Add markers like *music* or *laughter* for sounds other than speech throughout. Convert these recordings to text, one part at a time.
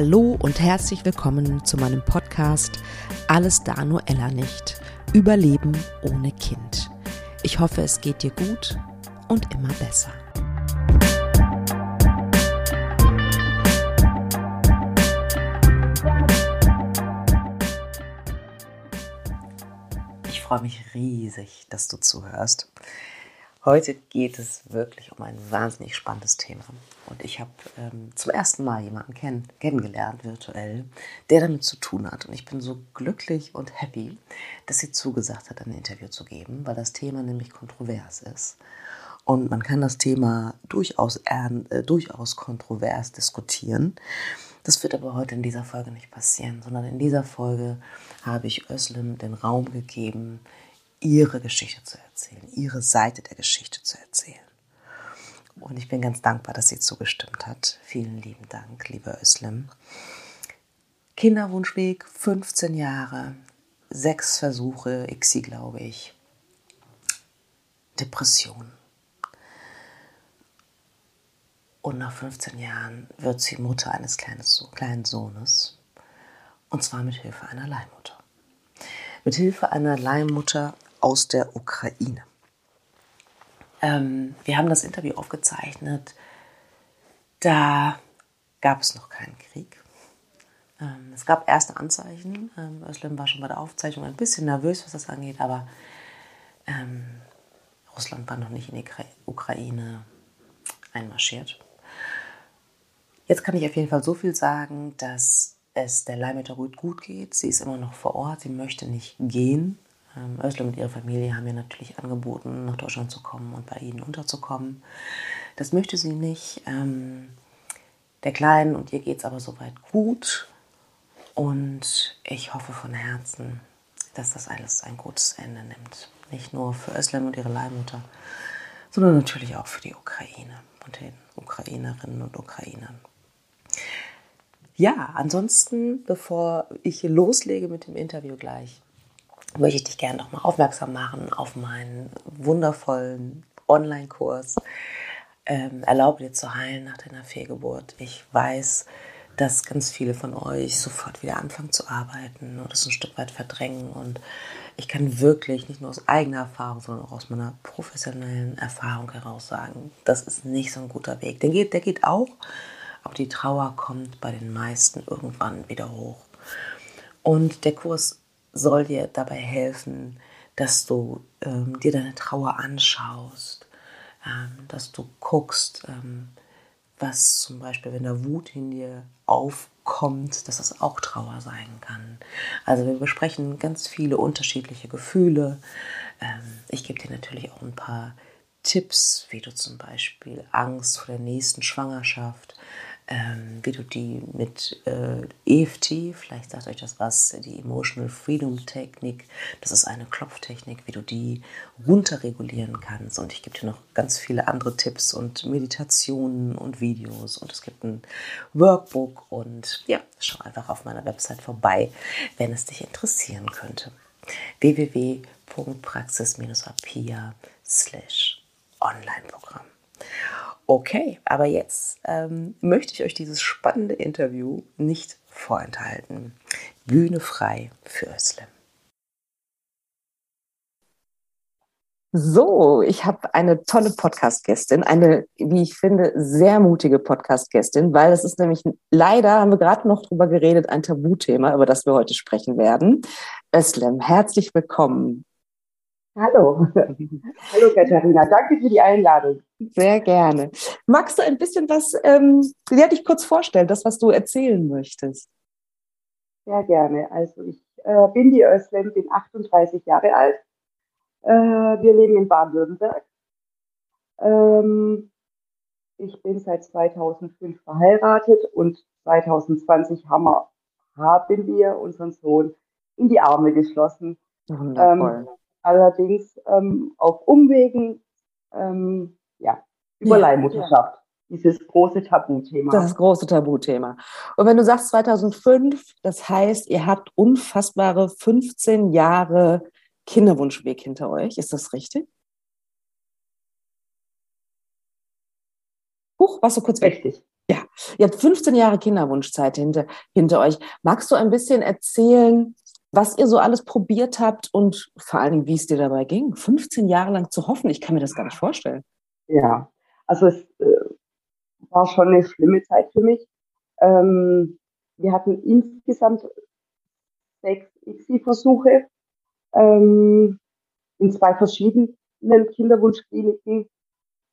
Hallo und herzlich willkommen zu meinem Podcast Alles da nur Ella nicht. Überleben ohne Kind. Ich hoffe, es geht dir gut und immer besser. Ich freue mich riesig, dass du zuhörst. Heute geht es wirklich um ein wahnsinnig spannendes Thema. Und ich habe ähm, zum ersten Mal jemanden kenn kennengelernt, virtuell, der damit zu tun hat. Und ich bin so glücklich und happy, dass sie zugesagt hat, ein Interview zu geben, weil das Thema nämlich kontrovers ist. Und man kann das Thema durchaus, äh, durchaus kontrovers diskutieren. Das wird aber heute in dieser Folge nicht passieren, sondern in dieser Folge habe ich Özlem den Raum gegeben, ihre Geschichte zu erzählen, ihre Seite der Geschichte zu erzählen. Und ich bin ganz dankbar, dass sie zugestimmt hat. Vielen lieben Dank, liebe Özlem. Kinderwunschweg, 15 Jahre, sechs Versuche, ICSI glaube ich. Depression. Und nach 15 Jahren wird sie Mutter eines kleinen Sohnes. Und zwar mit Hilfe einer Leihmutter. Mit Hilfe einer Leihmutter aus der Ukraine. Ähm, wir haben das Interview aufgezeichnet. Da gab es noch keinen Krieg. Ähm, es gab erste Anzeichen. Ähm, Özlem war schon bei der Aufzeichnung ein bisschen nervös, was das angeht, aber ähm, Russland war noch nicht in die Ukraine einmarschiert. Jetzt kann ich auf jeden Fall so viel sagen, dass es der Leihmutter gut, gut geht. Sie ist immer noch vor Ort. Sie möchte nicht gehen. Ähm, Özlem und ihre Familie haben ihr natürlich angeboten, nach Deutschland zu kommen und bei ihnen unterzukommen. Das möchte sie nicht. Ähm, der Kleinen und ihr geht es aber soweit gut. Und ich hoffe von Herzen, dass das alles ein gutes Ende nimmt. Nicht nur für Özlem und ihre Leihmutter, sondern natürlich auch für die Ukraine und den Ukrainerinnen und Ukrainern. Ja, ansonsten, bevor ich loslege mit dem Interview gleich, möchte ich dich gerne nochmal aufmerksam machen auf meinen wundervollen Online-Kurs. Ähm, erlaube dir zu heilen nach deiner Fehlgeburt. Ich weiß, dass ganz viele von euch sofort wieder anfangen zu arbeiten oder es ein Stück weit verdrängen. Und ich kann wirklich nicht nur aus eigener Erfahrung, sondern auch aus meiner professionellen Erfahrung heraus sagen, das ist nicht so ein guter Weg. Der geht, der geht auch, aber die Trauer kommt bei den meisten irgendwann wieder hoch. Und der Kurs soll dir dabei helfen, dass du ähm, dir deine Trauer anschaust, ähm, dass du guckst, ähm, was zum Beispiel, wenn da Wut in dir aufkommt, dass das auch Trauer sein kann. Also wir besprechen ganz viele unterschiedliche Gefühle. Ähm, ich gebe dir natürlich auch ein paar Tipps, wie du zum Beispiel Angst vor der nächsten Schwangerschaft ähm, wie du die mit äh, EFT, vielleicht sagt euch das was, die Emotional Freedom Technik, das ist eine Klopftechnik, wie du die runterregulieren kannst. Und ich gebe dir noch ganz viele andere Tipps und Meditationen und Videos. Und es gibt ein Workbook. Und ja, schau einfach auf meiner Website vorbei, wenn es dich interessieren könnte. www.praxis-apia slash Online-Programm. Okay, aber jetzt ähm, möchte ich euch dieses spannende Interview nicht vorenthalten. Bühne frei für Özlem. So, ich habe eine tolle Podcast-Gästin, eine, wie ich finde, sehr mutige Podcast-Gästin, weil es ist nämlich, leider haben wir gerade noch drüber geredet, ein Tabuthema, über das wir heute sprechen werden. Özlem, herzlich willkommen. Hallo. *laughs* Hallo Katharina, danke für die Einladung. Sehr gerne. Magst du ein bisschen was, ähm, werde dich kurz vorstellen, das, was du erzählen möchtest? Sehr gerne. Also ich äh, bin die Özlem, bin 38 Jahre alt. Äh, wir leben in Baden-Württemberg. Ähm, ich bin seit 2005 verheiratet und 2020 haben wir, haben wir unseren Sohn in die Arme geschlossen. Wundervoll. Ähm, allerdings ähm, auf Umwegen ähm, ja, über ja, Leihmutterschaft. Ja. Dieses große Tabuthema. Das große Tabuthema. Und wenn du sagst 2005, das heißt, ihr habt unfassbare 15 Jahre Kinderwunschweg hinter euch. Ist das richtig? Huch, warst du kurz weg? Richtig. Ja. Ihr habt 15 Jahre Kinderwunschzeit hinter, hinter euch. Magst du ein bisschen erzählen, was ihr so alles probiert habt und vor allem, wie es dir dabei ging? 15 Jahre lang zu hoffen, ich kann mir das gar nicht vorstellen. Ja, also es äh, war schon eine schlimme Zeit für mich. Ähm, wir hatten insgesamt sechs ICSI-Versuche ähm, in zwei verschiedenen Kinderwunschkliniken.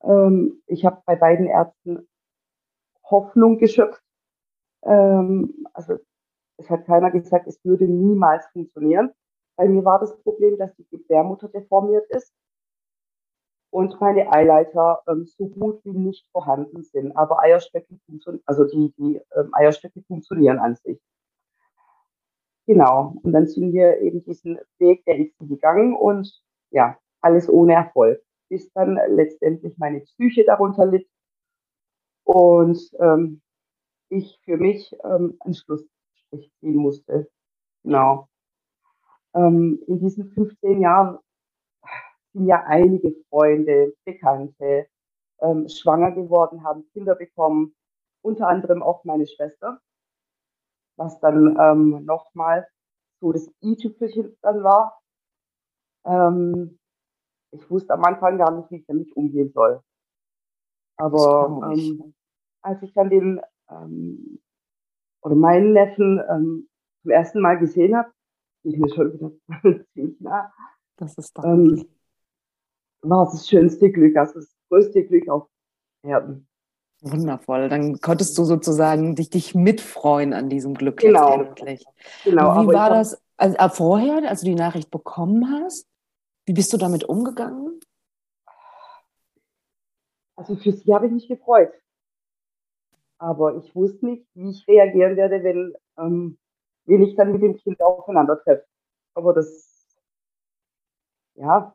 Ähm, ich habe bei beiden Ärzten Hoffnung geschöpft. Ähm, also es hat keiner gesagt, es würde niemals funktionieren. Bei mir war das Problem, dass die Gebärmutter deformiert ist und meine Eileiter ähm, so gut wie nicht vorhanden sind. Aber Eierstöcke funktionieren, also die, die ähm, Eierstöcke funktionieren an sich. Genau. Und dann sind wir eben diesen Weg der X gegangen und ja, alles ohne Erfolg. Bis dann letztendlich meine Psyche darunter litt und ähm, ich für mich ähm, einen Schlussstrich ziehen musste. Genau. Ähm, in diesen 15 Jahren sind ja einige Freunde, Bekannte ähm, schwanger geworden, haben Kinder bekommen, unter anderem auch meine Schwester, was dann ähm, nochmal so das i-Tüpfelchen dann war. Ähm, ich wusste am Anfang gar nicht, wie ich damit umgehen soll. Aber ähm, als ich dann den ähm, oder meinen Neffen ähm, zum ersten Mal gesehen habe, ich mir schon wieder *laughs* ziemlich nah. Das ist doch ähm, war das schönste Glück, also das größte Glück auf Erden. Wundervoll. Dann konntest du sozusagen dich, dich mitfreuen an diesem Glück genau. letztendlich. Genau. Wie war das also, vorher, als du die Nachricht bekommen hast? Wie bist du damit umgegangen? Also für sie habe ich mich gefreut. Aber ich wusste nicht, wie ich reagieren werde, wenn, ähm, wenn ich dann mit dem Kind aufeinander treffe. Aber das, ja,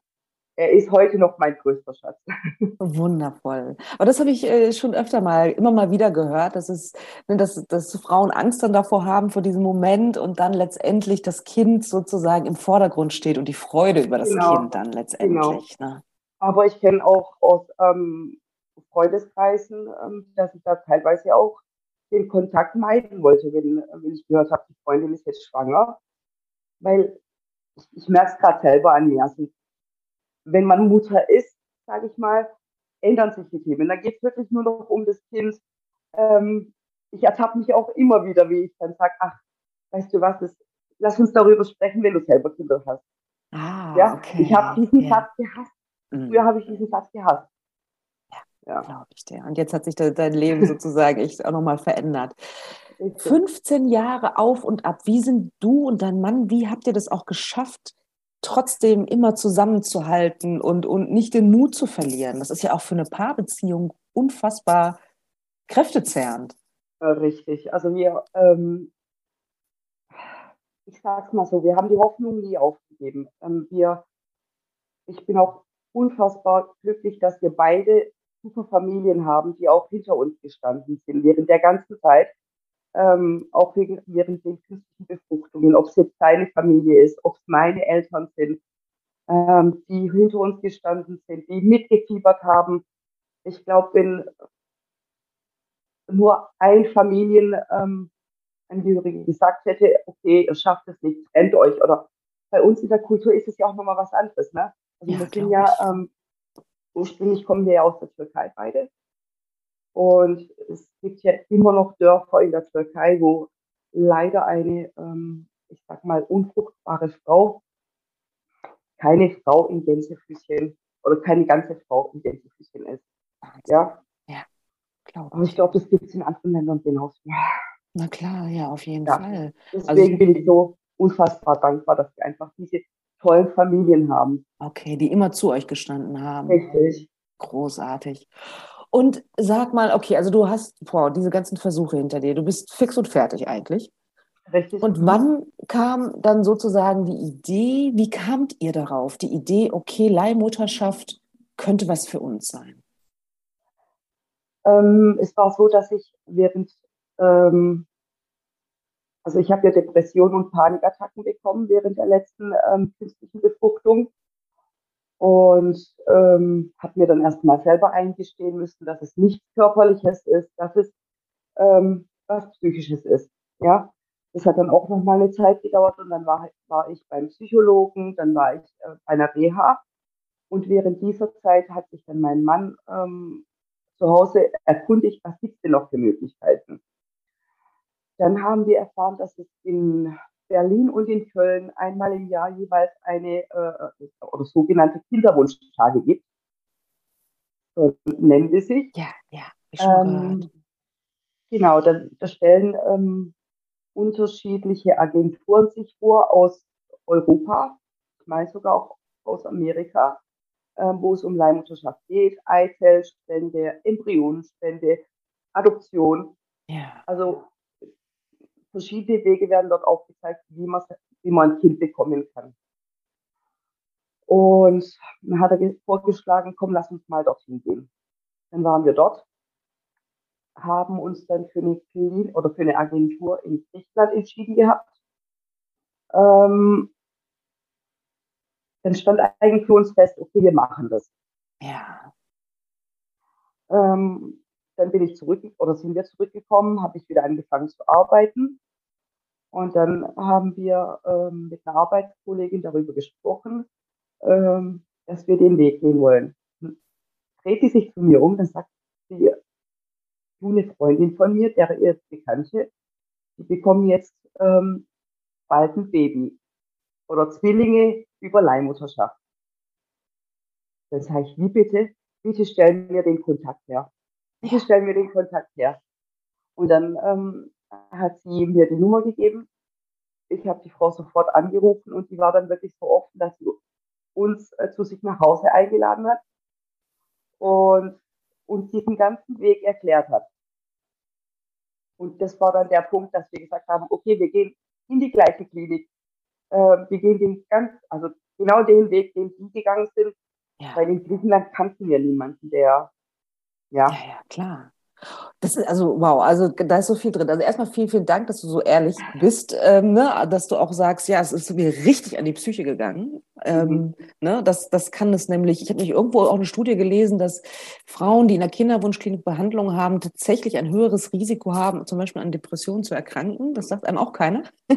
er ist heute noch mein größter Schatz. *laughs* Wundervoll. Aber das habe ich äh, schon öfter mal, immer mal wieder gehört, dass, es, ne, dass, dass Frauen Angst dann davor haben, vor diesem Moment und dann letztendlich das Kind sozusagen im Vordergrund steht und die Freude über das genau. Kind dann letztendlich. Genau. Ne? Aber ich kenne auch aus ähm, Freundeskreisen, ähm, dass ich da teilweise auch den Kontakt meiden wollte, wenn, wenn ich gehört habe, die Freundin ist jetzt schwanger. Weil ich, ich merke es gerade selber an mir. Also wenn man Mutter ist, sage ich mal, ändern sich die Themen. Da geht es wirklich nur noch um das Kind. Ähm, ich ertappe mich auch immer wieder, wie ich dann sage, ach, weißt du was, das, lass uns darüber sprechen, wenn du selber Kinder hast. Ah, ja, okay. ich habe diesen ja. Satz gehasst. Mhm. Früher habe ich diesen Satz gehasst. Ja, glaube ich dir. Und jetzt hat sich dein Leben sozusagen echt auch nochmal verändert. 15 Jahre auf und ab. Wie sind du und dein Mann, wie habt ihr das auch geschafft, trotzdem immer zusammenzuhalten und, und nicht den Mut zu verlieren. Das ist ja auch für eine Paarbeziehung unfassbar kräftezerrend. Richtig. Also wir, ähm, ich sag's mal so, wir haben die Hoffnung nie aufgegeben. Ähm, wir, ich bin auch unfassbar glücklich, dass wir beide super Familien haben, die auch hinter uns gestanden sind während der ganzen Zeit ähm, auch wegen, während den künstlichen Befruchtungen, ob es jetzt seine Familie ist, ob es meine Eltern sind, ähm, die hinter uns gestanden sind, die mitgefiebert haben. Ich glaube, wenn nur ein Familienangehörige ähm, gesagt hätte, okay, ihr schafft es nicht, trennt euch, oder bei uns in der Kultur ist es ja auch nochmal was anderes, ne? Also ja, wir sind ja, ähm, ursprünglich kommen wir ja aus der Türkei beide. Und es gibt ja immer noch Dörfer in der Türkei, wo leider eine, ähm, ich sag mal, unfruchtbare Frau keine Frau in Gänsefüßchen oder keine ganze Frau in Gänsefüßchen ist. Ja. Ja, glaube Aber ich glaube, das gibt es in anderen Ländern genauso. Na klar, ja, auf jeden ja. Fall. Deswegen also, bin ich so unfassbar dankbar, dass wir einfach diese tollen Familien haben. Okay, die immer zu euch gestanden haben. Richtig. Großartig. Und sag mal, okay, also du hast boah, diese ganzen Versuche hinter dir, du bist fix und fertig eigentlich. Richtig. Und wann kam dann sozusagen die Idee, wie kamt ihr darauf? Die Idee, okay, Leihmutterschaft könnte was für uns sein. Ähm, es war so, dass ich während, ähm, also ich habe ja Depressionen und Panikattacken bekommen während der letzten ähm, künstlichen Befruchtung und ähm, habe mir dann erstmal selber eingestehen müssen, dass es nichts Körperliches ist, dass es ähm, was Psychisches ist. Ja, das hat dann auch noch mal eine Zeit gedauert und dann war, war ich beim Psychologen, dann war ich äh, bei einer Reha und während dieser Zeit hat sich dann mein Mann ähm, zu Hause erkundigt, was gibt es denn noch für Möglichkeiten. Dann haben wir erfahren, dass es in Berlin und in Köln einmal im Jahr jeweils eine äh, oder sogenannte Kinderwunschtage gibt. So nennen sie sich. Ja, ja, ich ähm, Genau, da, da stellen ähm, unterschiedliche Agenturen sich vor aus Europa, ich meine sogar auch aus Amerika, ähm, wo es um Leihmutterschaft geht, Eizellspende, Embryonenspende, Adoption. Ja. Also verschiedene Wege werden dort aufgezeigt, wie man, wie man ein Kind bekommen kann. Und dann hat er vorgeschlagen, komm, lass uns mal dorthin gehen. Dann waren wir dort, haben uns dann für eine Klinik oder für eine Agentur in Griechenland entschieden gehabt. Ähm, dann stand eigentlich für uns fest, okay, wir machen das. Ja. Ähm, dann bin ich zurück oder sind wir zurückgekommen, habe ich wieder angefangen zu arbeiten. Und dann haben wir ähm, mit einer Arbeitskollegin darüber gesprochen, ähm, dass wir den Weg gehen wollen. Dreht sie sich zu mir um, dann sagt sie, du, eine Freundin von mir, der ihr Bekannte, die bekommen jetzt ähm, bald ein Baby oder Zwillinge über Leihmutterschaft. Sage ich, wie bitte? Bitte stellen wir den Kontakt her. Bitte stellen wir den Kontakt her. Und dann ähm, hat sie mir die Nummer gegeben. Ich habe die Frau sofort angerufen und die war dann wirklich so offen, dass sie uns äh, zu sich nach Hause eingeladen hat und uns diesen ganzen Weg erklärt hat. Und das war dann der Punkt, dass wir gesagt haben, okay, wir gehen in die gleiche Klinik. Äh, wir gehen den ganz, also genau den Weg, den sie gegangen sind. Ja. Weil in Griechenland kannten wir niemanden, der ja. Ja, ja, klar. Das ist also wow, also da ist so viel drin. Also erstmal vielen, vielen Dank, dass du so ehrlich bist, ähm, ne? dass du auch sagst, ja, es ist mir richtig an die Psyche gegangen. Ähm, mhm. ne? das, das kann es nämlich, ich habe nicht irgendwo auch eine Studie gelesen, dass Frauen, die in der Kinderwunschklinik Behandlung haben, tatsächlich ein höheres Risiko haben, zum Beispiel an Depressionen zu erkranken. Das sagt einem auch keiner. *laughs*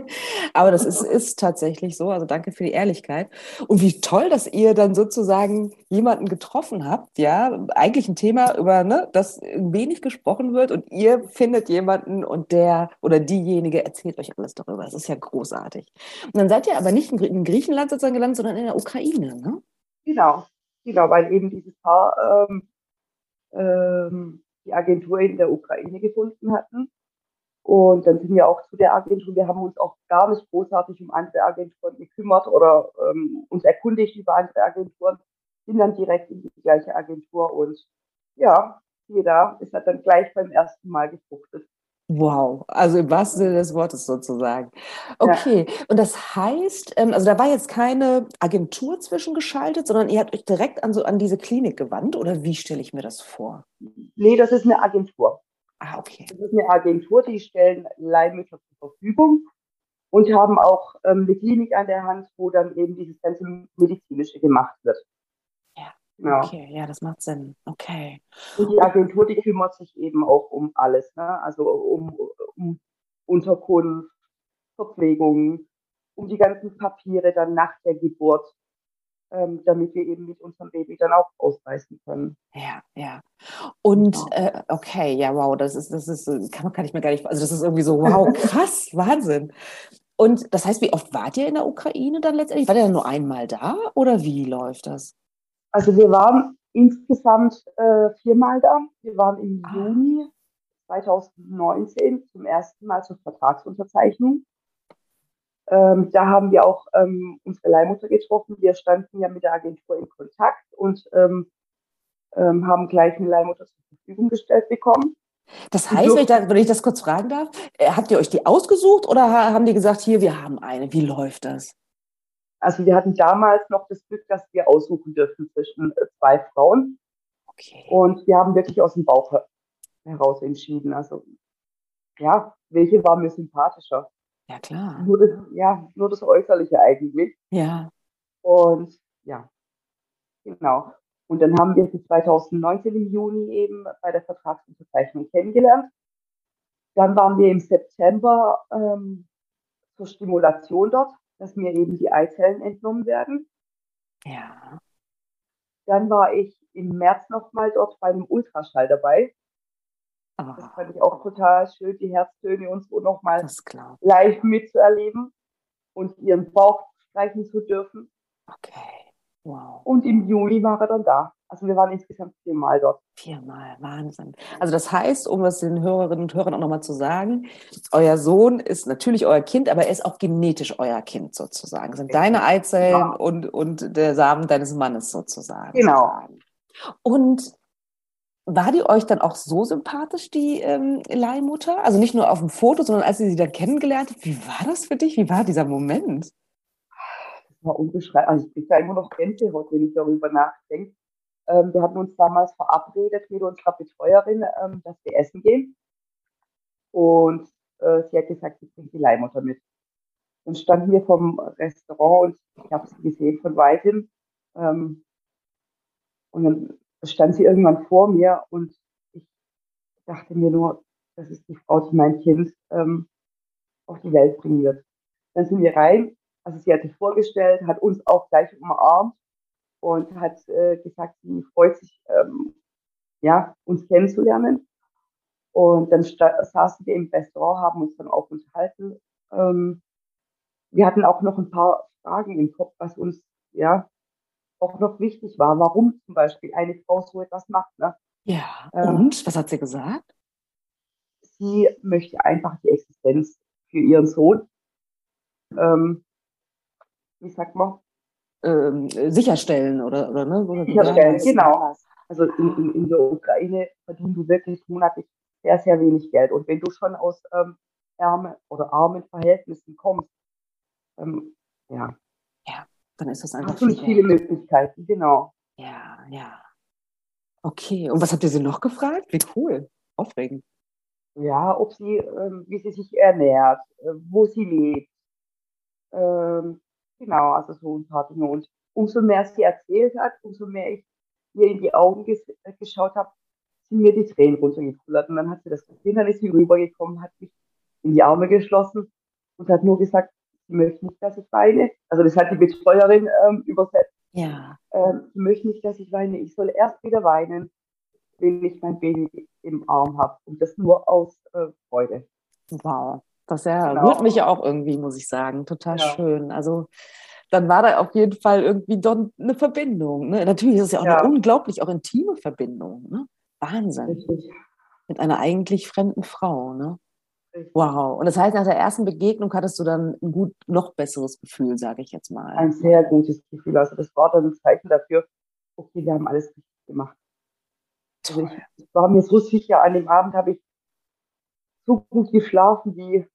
Aber das ist, *laughs* ist tatsächlich so. Also danke für die Ehrlichkeit. Und wie toll, dass ihr dann sozusagen jemanden getroffen habt, ja, eigentlich ein Thema, über ne, das wenig gesprochen wird und ihr findet jemanden und der oder diejenige erzählt euch alles darüber. Das ist ja großartig. Und dann seid ihr aber nicht in Griechenland sozusagen gelandet, sondern in der Ukraine, ne? Genau, genau, weil eben dieses Paar ähm, ähm, die Agentur in der Ukraine gefunden hatten. Und dann sind wir auch zu der Agentur. Wir haben uns auch gar nicht großartig um andere Agenturen gekümmert oder ähm, uns erkundigt über andere Agenturen, sind dann direkt in die gleiche Agentur und ja, jeder ist hat dann gleich beim ersten Mal gefruchtet. Wow, also im wahrsten Sinne des Wortes sozusagen. Okay, ja. und das heißt, ähm, also da war jetzt keine Agentur zwischengeschaltet, sondern ihr habt euch direkt an, so, an diese Klinik gewandt oder wie stelle ich mir das vor? Nee, das ist eine Agentur. Ah, okay. Das ist eine Agentur, die stellen Leihmütter zur Verfügung und haben auch ähm, eine Klinik an der Hand, wo dann eben dieses ganze Medizinische gemacht wird. Ja. Okay, ja, das macht Sinn. Okay. Und die Agentur, die kümmert sich eben auch um alles, ne? also um, um Unterkunft, Verpflegung, um die ganzen Papiere dann nach der Geburt, ähm, damit wir eben mit unserem Baby dann auch ausreisen können. Ja, ja. Und genau. äh, okay, ja, wow, das ist, das ist, kann, kann ich mir gar nicht, also das ist irgendwie so, wow, *laughs* krass, Wahnsinn. Und das heißt, wie oft wart ihr in der Ukraine dann letztendlich? War ihr dann nur einmal da oder wie läuft das? Also wir waren insgesamt äh, viermal da. Wir waren im ah. Juni 2019 zum ersten Mal zur Vertragsunterzeichnung. Ähm, da haben wir auch ähm, unsere Leihmutter getroffen. Wir standen ja mit der Agentur in Kontakt und ähm, ähm haben gleich eine Leihmutter zur Verfügung gestellt bekommen. Das heißt, wenn ich, da, wenn ich das kurz fragen darf, äh, habt ihr euch die ausgesucht oder haben die gesagt, hier, wir haben eine? Wie läuft das? Also wir hatten damals noch das Glück, dass wir aussuchen dürfen zwischen äh, zwei Frauen. Okay. Und wir haben wirklich aus dem Bauch heraus entschieden. Also ja, welche war mir sympathischer? Ja, klar. Nur das, ja, nur das Äußerliche eigentlich. Ja. Und ja, genau. Und dann haben wir sie 2019 im Juni eben bei der Vertragsunterzeichnung kennengelernt. Dann waren wir im September ähm, zur Stimulation dort, dass mir eben die Eizellen entnommen werden. Ja. Dann war ich im März nochmal dort bei einem Ultraschall dabei. Oh, Das fand ich auch total schön, die Herztöne und so nochmal live mitzuerleben und ihren Bauch streichen zu dürfen. Okay. Wow. Und im Juli war er dann da. Also wir waren insgesamt viermal dort. Viermal, Wahnsinn. Also das heißt, um es den Hörerinnen und Hörern auch nochmal zu sagen, euer Sohn ist natürlich euer Kind, aber er ist auch genetisch euer Kind sozusagen. Das sind deine Eizellen Ja. und, und der Samen deines Mannes sozusagen. Genau. Und war die euch dann auch so sympathisch, die ähm, Leihmutter? Also nicht nur auf dem Foto, sondern als ihr sie dann kennengelernt habt. Wie war das für dich? Wie war dieser Moment? War unbeschreiblich. Also ich kriege da immer noch Gänsehaut, wenn ich darüber nachdenke. Ähm, wir hatten uns damals verabredet mit unserer Betreuerin, ähm, dass wir essen gehen. Und äh, sie hat gesagt, sie bringt die Leihmutter mit. Dann standen wir vom Restaurant und ich habe sie gesehen von weitem. Ähm, und dann stand sie irgendwann vor mir und ich dachte mir nur, das ist die Frau, die mein Kind ähm, auf die Welt bringen wird. Dann sind wir rein, also sie hat sich vorgestellt, hat uns auch gleich umarmt und hat äh, gesagt, sie freut sich, ähm, ja, uns kennenzulernen. Und dann saßen wir im Restaurant, haben uns dann auch unterhalten. Ähm, wir hatten auch noch ein paar Fragen im Kopf, was uns ja auch noch wichtig war, warum zum Beispiel eine Frau so etwas macht. Ne? Ja. Ähm, Und? Was hat sie gesagt? Sie möchte einfach die Existenz für ihren Sohn, ähm, wie sagt man, Ähm, sicherstellen oder, oder ne? Oder sicherstellen. Ja, Genau. Also in, in, in der Ukraine verdienen du wirklich monatlich sehr, sehr wenig Geld. Und wenn du schon aus ähm, ärmen oder armen Verhältnissen kommst, ähm, ja, Dann ist das einfach hast du nicht viele. Möglichkeiten. Genau. Ja, ja. Okay. Und was habt ihr sie noch gefragt? Wie cool. Aufregend. Ja, ob sie, ähm, wie sie sich ernährt, äh, wo sie lebt. Ähm, genau, also so ein paar Dinge. Und umso mehr sie erzählt hat, umso mehr ich ihr in die Augen ges äh, geschaut habe, sind mir die Tränen runtergekullert. Und dann hat sie das gesehen, dann ist sie rübergekommen, hat mich in die Arme geschlossen und hat nur gesagt, sie möchte nicht, dass ich weine. Also das hat die Betreuerin ähm, übersetzt. Ja. Ähm, sie möchte nicht, dass ich weine. Ich soll erst wieder weinen, wenn ich mein Baby im Arm habe. Und das nur aus äh, Freude. Wow. Das ja, Genau. rührt mich ja auch irgendwie, muss ich sagen. Total Ja. schön. Also dann war da auf jeden Fall irgendwie doch eine Verbindung. Ne? Natürlich ist es ja auch Ja. eine unglaublich auch intime Verbindung. Ne? Wahnsinn. Richtig. Mit einer eigentlich fremden Frau. Ne? richtig. Wow. Und das heißt, nach der ersten Begegnung hattest du dann ein gut, noch besseres Gefühl, sage ich jetzt mal. Ein sehr gutes Gefühl. Also das war dann ein Zeichen dafür, okay, wir haben alles richtig gemacht. Also Toll. ich, ich war mir so sicher, an dem Abend habe ich so gut geschlafen wie,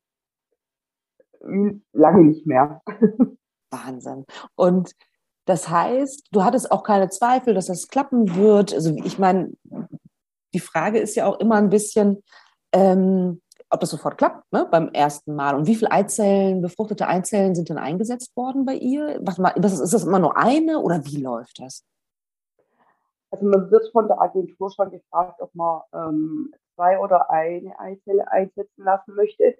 wie lange nicht mehr. Wahnsinn. Und das heißt, du hattest auch keine Zweifel, dass das klappen wird. Also ich meine, die Frage ist ja auch immer ein bisschen, ähm, ob das sofort klappt, ne, beim ersten Mal. Und wie viele Eizellen, befruchtete Eizellen sind denn eingesetzt worden bei ihr? Was, ist das immer nur eine oder wie läuft das? Also man wird von der Agentur schon gefragt, ob man ähm, zwei oder eine Eizelle einsetzen lassen möchte.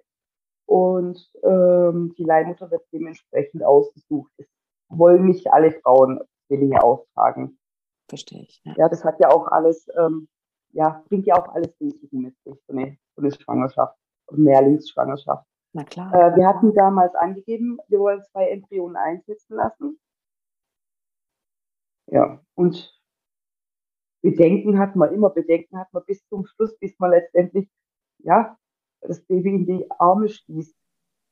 Und ähm, die Leihmutter wird dementsprechend ausgesucht. Es wollen nicht alle Frauen Zwillinge austragen. Verstehe ich. Ja. Ja, das hat ja auch alles, ähm, ja, bringt ja auch alles Risiken mit sich, so eine, so eine Schwangerschaft, Mehrlingsschwangerschaft. Na klar. Äh, wir hatten damals angegeben, wir wollen zwei Embryonen einsetzen lassen. Ja, und Bedenken hat man immer, Bedenken hat man bis zum Schluss, bis man letztendlich, ja, das Baby in die Arme schließt.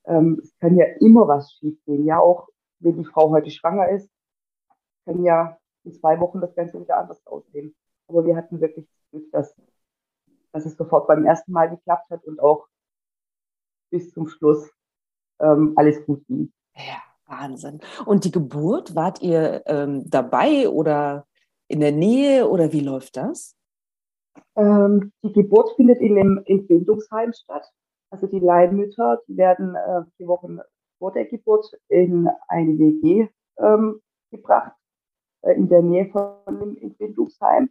Ähm, es kann ja immer was schiefgehen, ja, auch wenn die Frau heute schwanger ist, kann ja in zwei Wochen das Ganze wieder anders aussehen. Aber wir hatten wirklich das Glück, dass, dass es sofort beim ersten Mal geklappt hat und auch bis zum Schluss ähm, alles gut ging. Ja, Wahnsinn. Und die Geburt, wart ihr ähm, dabei oder in der Nähe oder wie läuft das? Ähm, die Geburt findet in einem Entbindungsheim statt. Also die Leihmütter, die werden äh, vier Wochen vor der Geburt in eine WG ähm, gebracht, äh, in der Nähe von dem Entbindungsheim.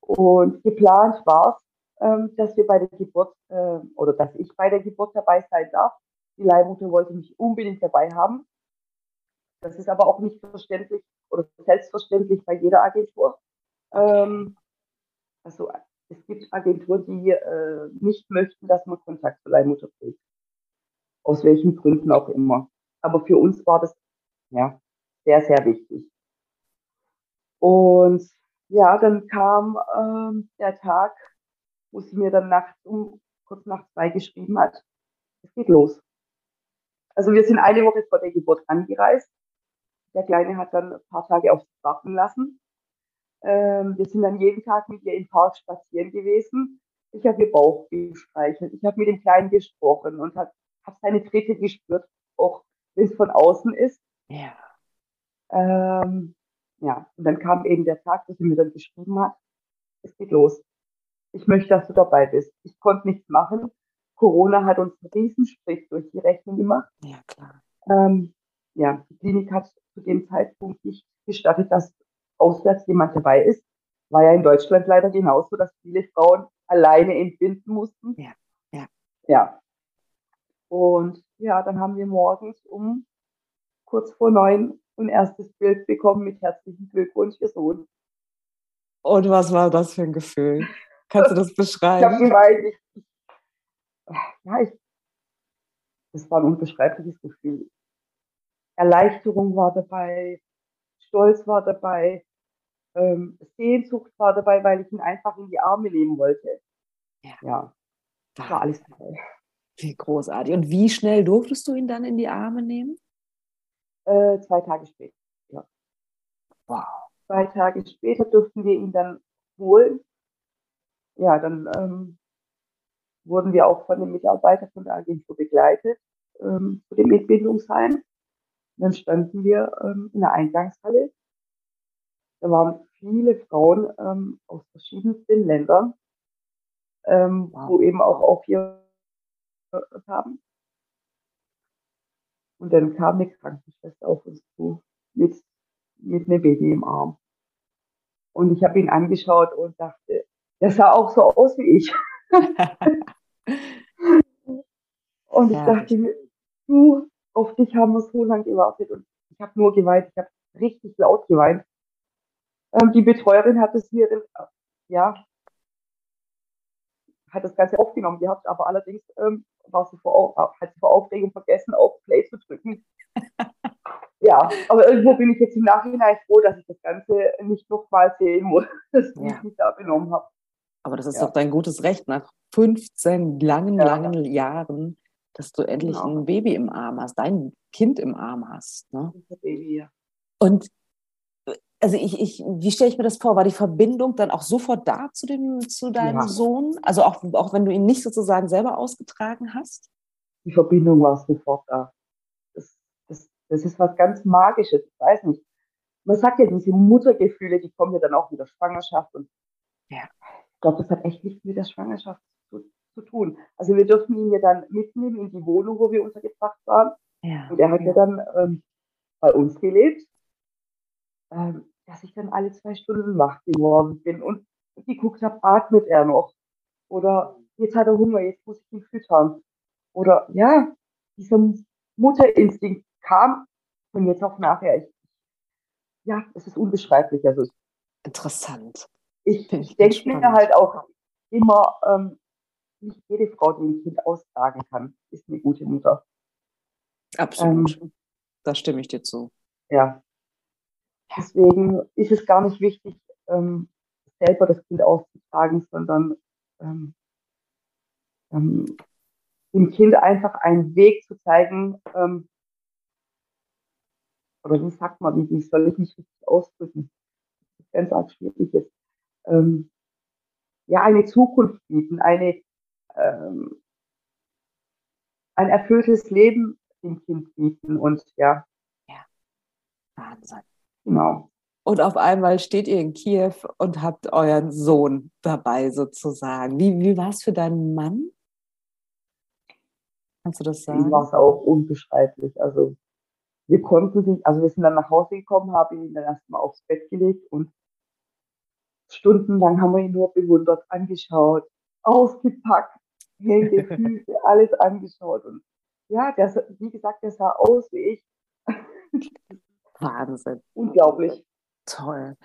Und geplant war es, ähm, dass wir bei der Geburt äh, oder dass ich bei der Geburt dabei sein darf. Die Leihmutter wollte mich unbedingt dabei haben. Das ist aber auch nicht verständlich oder selbstverständlich bei jeder Agentur. Ähm, also es gibt Agenturen, die äh, nicht möchten, dass man Kontakt zur Leihmutter trägt. Aus welchen Gründen auch immer. Aber für uns war das ja sehr, sehr wichtig. Und ja, dann kam ähm, der Tag, wo sie mir dann nachts um kurz nach zwei geschrieben hat, es geht los. Also wir sind eine Woche vor der Geburt angereist. Der Kleine hat dann ein paar Tage auf sich warten lassen. Ähm, wir sind dann jeden Tag mit ihr im Park spazieren gewesen. Ich habe ihr Bauch gestreichelt. Ich habe mit dem Kleinen gesprochen und habe hab seine Tritte gespürt, auch wenn es von außen ist. Ja. Ähm, ja, und dann kam eben der Tag, wo sie mir dann geschrieben hat, es geht los. Ich möchte, dass du dabei bist. Ich konnte nichts machen. Corona hat uns einen Riesenstrich durch die Rechnung gemacht. Ja, klar. Ähm, ja, die Klinik hat zu dem Zeitpunkt nicht gestattet, dass auswärts jemand dabei ist. War ja in Deutschland leider genauso, dass viele Frauen alleine entbinden mussten. Ja, ja. Ja. Und ja, dann haben wir morgens um kurz vor neun ein erstes Bild bekommen mit herzlichen Glückwunsch, Ihr Sohn. Und was war das für ein Gefühl? Kannst du das Ich beschreiben? habe geweint. Ich, ich, ja, ich, das war ein unbeschreibliches Gefühl. Erleichterung war dabei, Stolz war dabei, ähm, Sehnsucht war dabei, weil ich ihn einfach in die Arme nehmen wollte. Ja. Ja, das war alles dabei. Wie großartig. Und wie schnell durftest du ihn dann in die Arme nehmen? Äh, zwei Tage später. Wow. Zwei Tage später durften wir ihn dann holen. Ja, dann ähm, wurden wir auch von den Mitarbeitern von der Agentur begleitet ähm, zu dem Entbindungsheim. Dann standen wir ähm, in der Eingangshalle. Da waren viele Frauen ähm, aus verschiedensten Ländern, ähm, Wow. wo eben auch auf ihr haben. Und dann kam eine Krankenschwester auf uns zu mit, mit einem Baby im Arm. Und ich habe ihn angeschaut und dachte, der sah auch so aus wie ich. *laughs* Und ich Herrlich. dachte mir, du, auf dich haben wir so lange gewartet. Und ich habe nur geweint, ich habe richtig laut geweint. Ähm, die Betreuerin hat es mir, äh, ja, hat das Ganze aufgenommen gehabt, aber allerdings ähm, war sie vor, Au- hat sie vor Aufregung vergessen, auf Play zu drücken. *laughs* ja, aber irgendwo bin ich jetzt im Nachhinein froh, dass ich das Ganze nicht nochmal sehen muss, *laughs* wie Ja. ich mich da benommen habe. Aber das ist Ja. doch dein gutes Recht nach 15 langen, Ja. langen Jahren, dass du endlich Genau. ein Baby im Arm hast, dein Kind im Arm hast. Ne? Baby, ja. Und äh, also ich, ich, wie stelle ich mir das vor? War die Verbindung dann auch sofort da zu dem, zu deinem Ja. Sohn? Also auch, auch wenn du ihn nicht sozusagen selber ausgetragen hast? die Verbindung war sofort da. Das, das, das ist was ganz Magisches. Ich weiß nicht. Man sagt ja, diese Muttergefühle, die kommen ja dann auch mit der Schwangerschaft. Und Ja. ich glaube, das hat echt nichts mit der Schwangerschaft zu, zu tun. Also wir dürfen ihn ja dann mitnehmen in die Wohnung, wo wir untergebracht waren. Ja. Und er hat ja dann ähm, bei uns gelebt, ähm, dass ich dann alle zwei Stunden wach geworden bin und geguckt habe, atmet er noch? Oder jetzt hat er Hunger, jetzt muss ich ihn füttern. Oder ja, dieser Mutterinstinkt kam von jetzt auf nachher. Ich, ja, es ist unbeschreiblich. Also Interessant. ich, ich denke mir halt auch immer, ähm, nicht jede Frau, die ein Kind austragen kann, ist eine gute Mutter. Absolut. Ähm, da stimme ich dir zu. Ja. Deswegen ist es gar nicht wichtig, ähm, selber das Kind auszutragen, sondern ähm, ähm, dem Kind einfach einen Weg zu zeigen, ähm, oder wie sagt man, wie, soll ich mich richtig ausdrücken? Das ist ganz arg schwierig jetzt. Ähm, ja, eine Zukunft bieten, eine, ähm, ein erfülltes Leben dem Kind bieten und ja, Wahnsinn. Genau. Und auf einmal steht ihr in Kiew und habt euren Sohn dabei sozusagen. Wie, wie war es für deinen Mann? Kannst du das sagen? war es auch unbeschreiblich. Also wir konnten sich, also wir sind dann nach Hause gekommen, haben ihn dann erstmal aufs Bett gelegt und stundenlang haben wir ihn nur bewundert angeschaut. ausgepackt, Hände, *laughs* Füße, alles angeschaut. Und ja, der, wie gesagt, der sah aus wie ich. Wahnsinn. Unglaublich. Toll.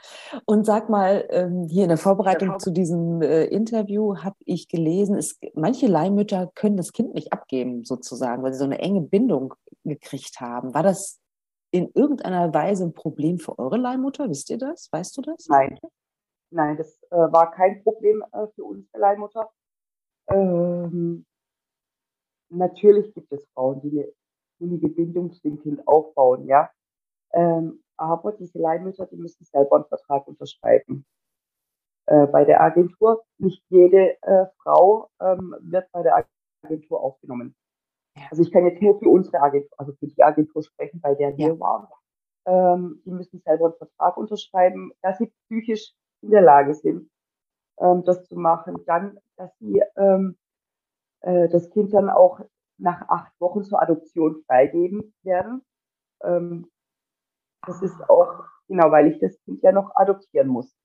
Und sag mal, ähm, hier in der Vorbereitung zu diesem äh, Interview habe ich gelesen, es, manche Leihmütter können das Kind nicht abgeben, sozusagen, weil sie so eine enge Bindung gekriegt haben. War das in irgendeiner Weise ein Problem für eure Leihmutter? Wisst ihr das? Weißt du das? Nein. Nein, das äh, war kein Problem äh, für unsere Leihmutter. Ähm, natürlich gibt es Frauen, die eine innige Bindung zu dem Kind aufbauen, ja. Ähm, aber diese Leihmütter, die müssen selber einen Vertrag unterschreiben. Äh, bei der Agentur, nicht jede äh, Frau ähm, wird bei der Agentur aufgenommen. Also ich kann jetzt nur für unsere Agentur, also für die Agentur sprechen, bei der wir ja. waren. Ähm, die müssen selber einen Vertrag unterschreiben, dass sie psychisch in der Lage sind, ähm, das zu machen. Dann, dass sie ähm, äh, das Kind dann auch nach acht Wochen zur Adoption freigeben werden. Ähm, das ist auch, genau, weil ich das Kind ja noch adoptieren muss.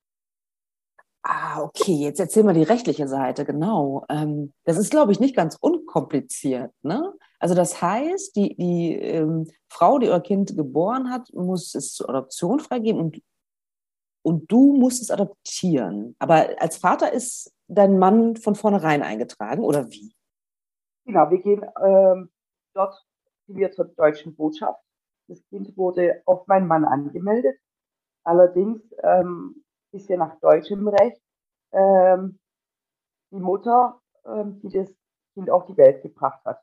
Ah, okay, jetzt erzähl mal die rechtliche Seite, genau. Ähm, das ist, glaube ich, nicht ganz unkompliziert. Ne? Also das heißt, die, die ähm, Frau, die ihr Kind geboren hat, muss es zur Adoption freigeben und, und du musst es adoptieren. Aber als Vater ist dein Mann von vornherein eingetragen, oder wie? Genau, wir gehen ähm, dort wir zur deutschen Botschaft das Kind wurde auf meinen Mann angemeldet. Allerdings ähm, ist ja nach deutschem Recht ähm, die Mutter, ähm, die das Kind auf die Welt gebracht hat.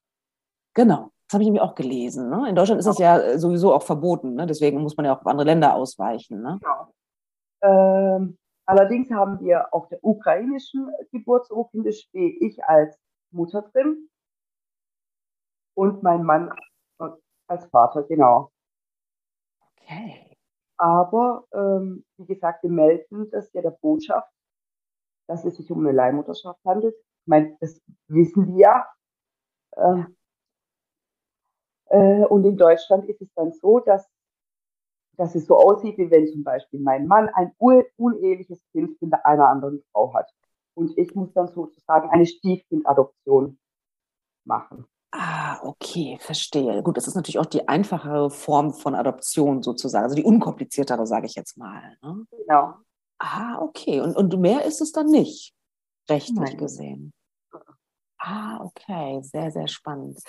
Genau, das habe ich nämlich auch gelesen. Ne? In Deutschland ist das ja äh, sowieso auch verboten. Ne? Deswegen muss man ja auch auf andere Länder ausweichen. Ne? Genau. Ähm, allerdings haben wir auf der ukrainischen Geburtsurkunde stehe ich als Mutter drin und mein Mann als Vater, genau. Aber ähm, wie gesagt, wir melden das ja der Botschaft, dass es sich um eine Leihmutterschaft handelt. Ich meine, das wissen wir ja. Ähm, äh, und in Deutschland ist es dann so, dass, dass es so aussieht, wie wenn zum Beispiel mein Mann ein uneheliches Kind mit einer anderen Frau hat. Und ich muss dann sozusagen eine Stiefkindadoption machen. Ah, okay, verstehe. Gut, das ist natürlich auch die einfachere Form von Adoption sozusagen, also die unkompliziertere, sage ich jetzt mal. Ne? Genau. Ah, okay. Und, und mehr ist es dann nicht, rechtlich Nein. gesehen. Ah, okay, sehr, sehr spannend.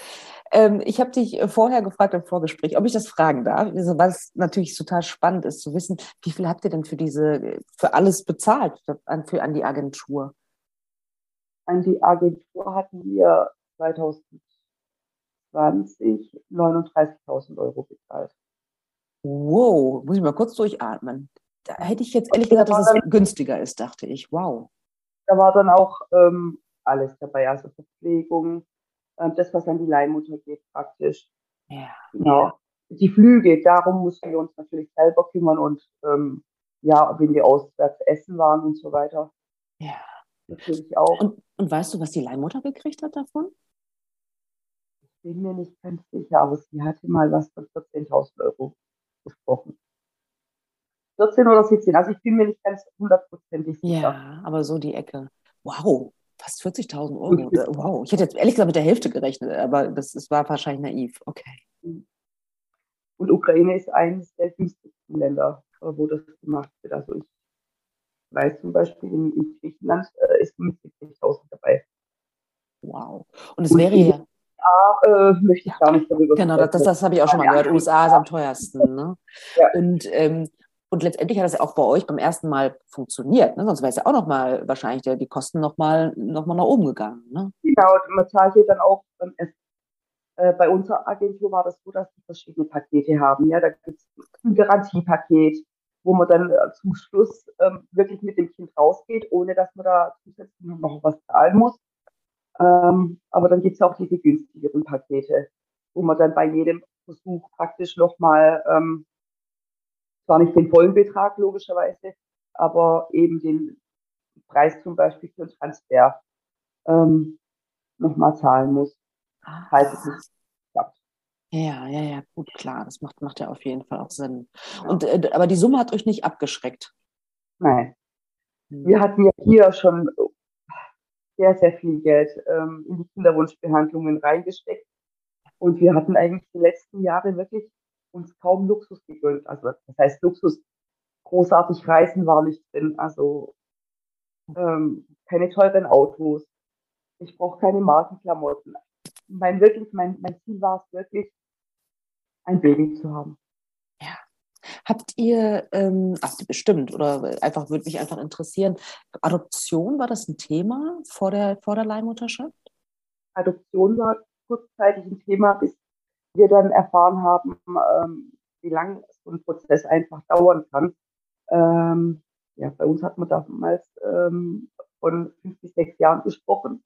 Ähm, ich habe dich äh, vorher gefragt im Vorgespräch, ob ich das fragen darf, was natürlich total spannend ist zu wissen, wie viel habt ihr denn für diese, für alles bezahlt, für, an die Agentur? An die Agentur hatten wir 2000 20 39.000 Euro bezahlt. Wow, muss ich mal kurz durchatmen. Da hätte ich jetzt ehrlich gesagt, dass es dann, günstiger ist, dachte ich. Wow. Da war dann auch ähm, alles dabei, also Verpflegung, äh, das, was an die Leihmutter geht, praktisch. Ja. Genau. Die Flüge, darum mussten wir uns natürlich selber kümmern und ähm, ja, wenn wir auswärts essen waren und so weiter. Ja. Natürlich auch. Und, und weißt du, was die Leihmutter gekriegt hat davon? Bin mir nicht ganz sicher, aber sie hatte mal was von 14.000 Euro gesprochen. 14 oder 17, also ich bin mir nicht ganz hundertprozentig sicher. Ja, aber so die Ecke. Wow, fast 40.000 Euro. Wow, ich hätte jetzt ehrlich gesagt mit der Hälfte gerechnet, aber das, das war wahrscheinlich naiv. Okay. Und Ukraine ist eines der günstigsten Länder, wo das gemacht wird. Also ich weiß zum Beispiel, in, in Griechenland äh, ist mit 70.000 dabei. Wow. Und es wäre ja äh, möchte ich gar nicht darüber Genau, das, das, das habe ich auch schon mal gehört. USA ist am teuersten. Ne? Ja. Und, ähm, und letztendlich hat das ja auch bei euch beim ersten Mal funktioniert. Ne? Sonst wäre es ja auch nochmal wahrscheinlich die Kosten nochmal noch mal nach oben gegangen. Ne? Genau, man zahlt hier dann auch ähm, äh, bei unserer Agentur war das so, dass wir verschiedene Pakete haben. Ja, da gibt es ein Garantiepaket, wo man dann äh, zum Schluss ähm, wirklich mit dem Kind rausgeht, ohne dass man da zusätzlich noch was zahlen muss. Ähm, aber dann gibt es auch diese günstigeren Pakete, wo man dann bei jedem Versuch praktisch nochmal, ähm, zwar nicht den vollen Betrag logischerweise, aber eben den Preis zum Beispiel für den Transfer ähm, nochmal zahlen muss, falls es nicht klappt. Ja, ja, ja, gut, klar, das macht, macht ja auf jeden Fall auch Sinn. Ja. Und, äh, aber die Summe hat euch nicht abgeschreckt? Nein. Hm. Wir hatten ja hier schon sehr, sehr viel Geld ähm, in die Kinderwunschbehandlungen reingesteckt. Und wir hatten eigentlich die letzten Jahre wirklich uns kaum Luxus gegönnt. Also das heißt Luxus, großartig Reisen war nicht drin. Also ähm, keine teuren Autos. Ich brauche keine Markenklamotten. Mein wirklich, mein, mein Ziel war es wirklich, ein Baby zu haben. Habt ihr, ähm, ach, bestimmt, oder einfach würde mich einfach interessieren, Adoption, war das ein Thema vor der, vor der Leihmutterschaft? Adoption war kurzzeitig ein Thema, bis wir dann erfahren haben, ähm, wie lange so ein Prozess einfach dauern kann. Ähm, ja, bei uns hat man damals ähm, von fünf bis sechs Jahren gesprochen.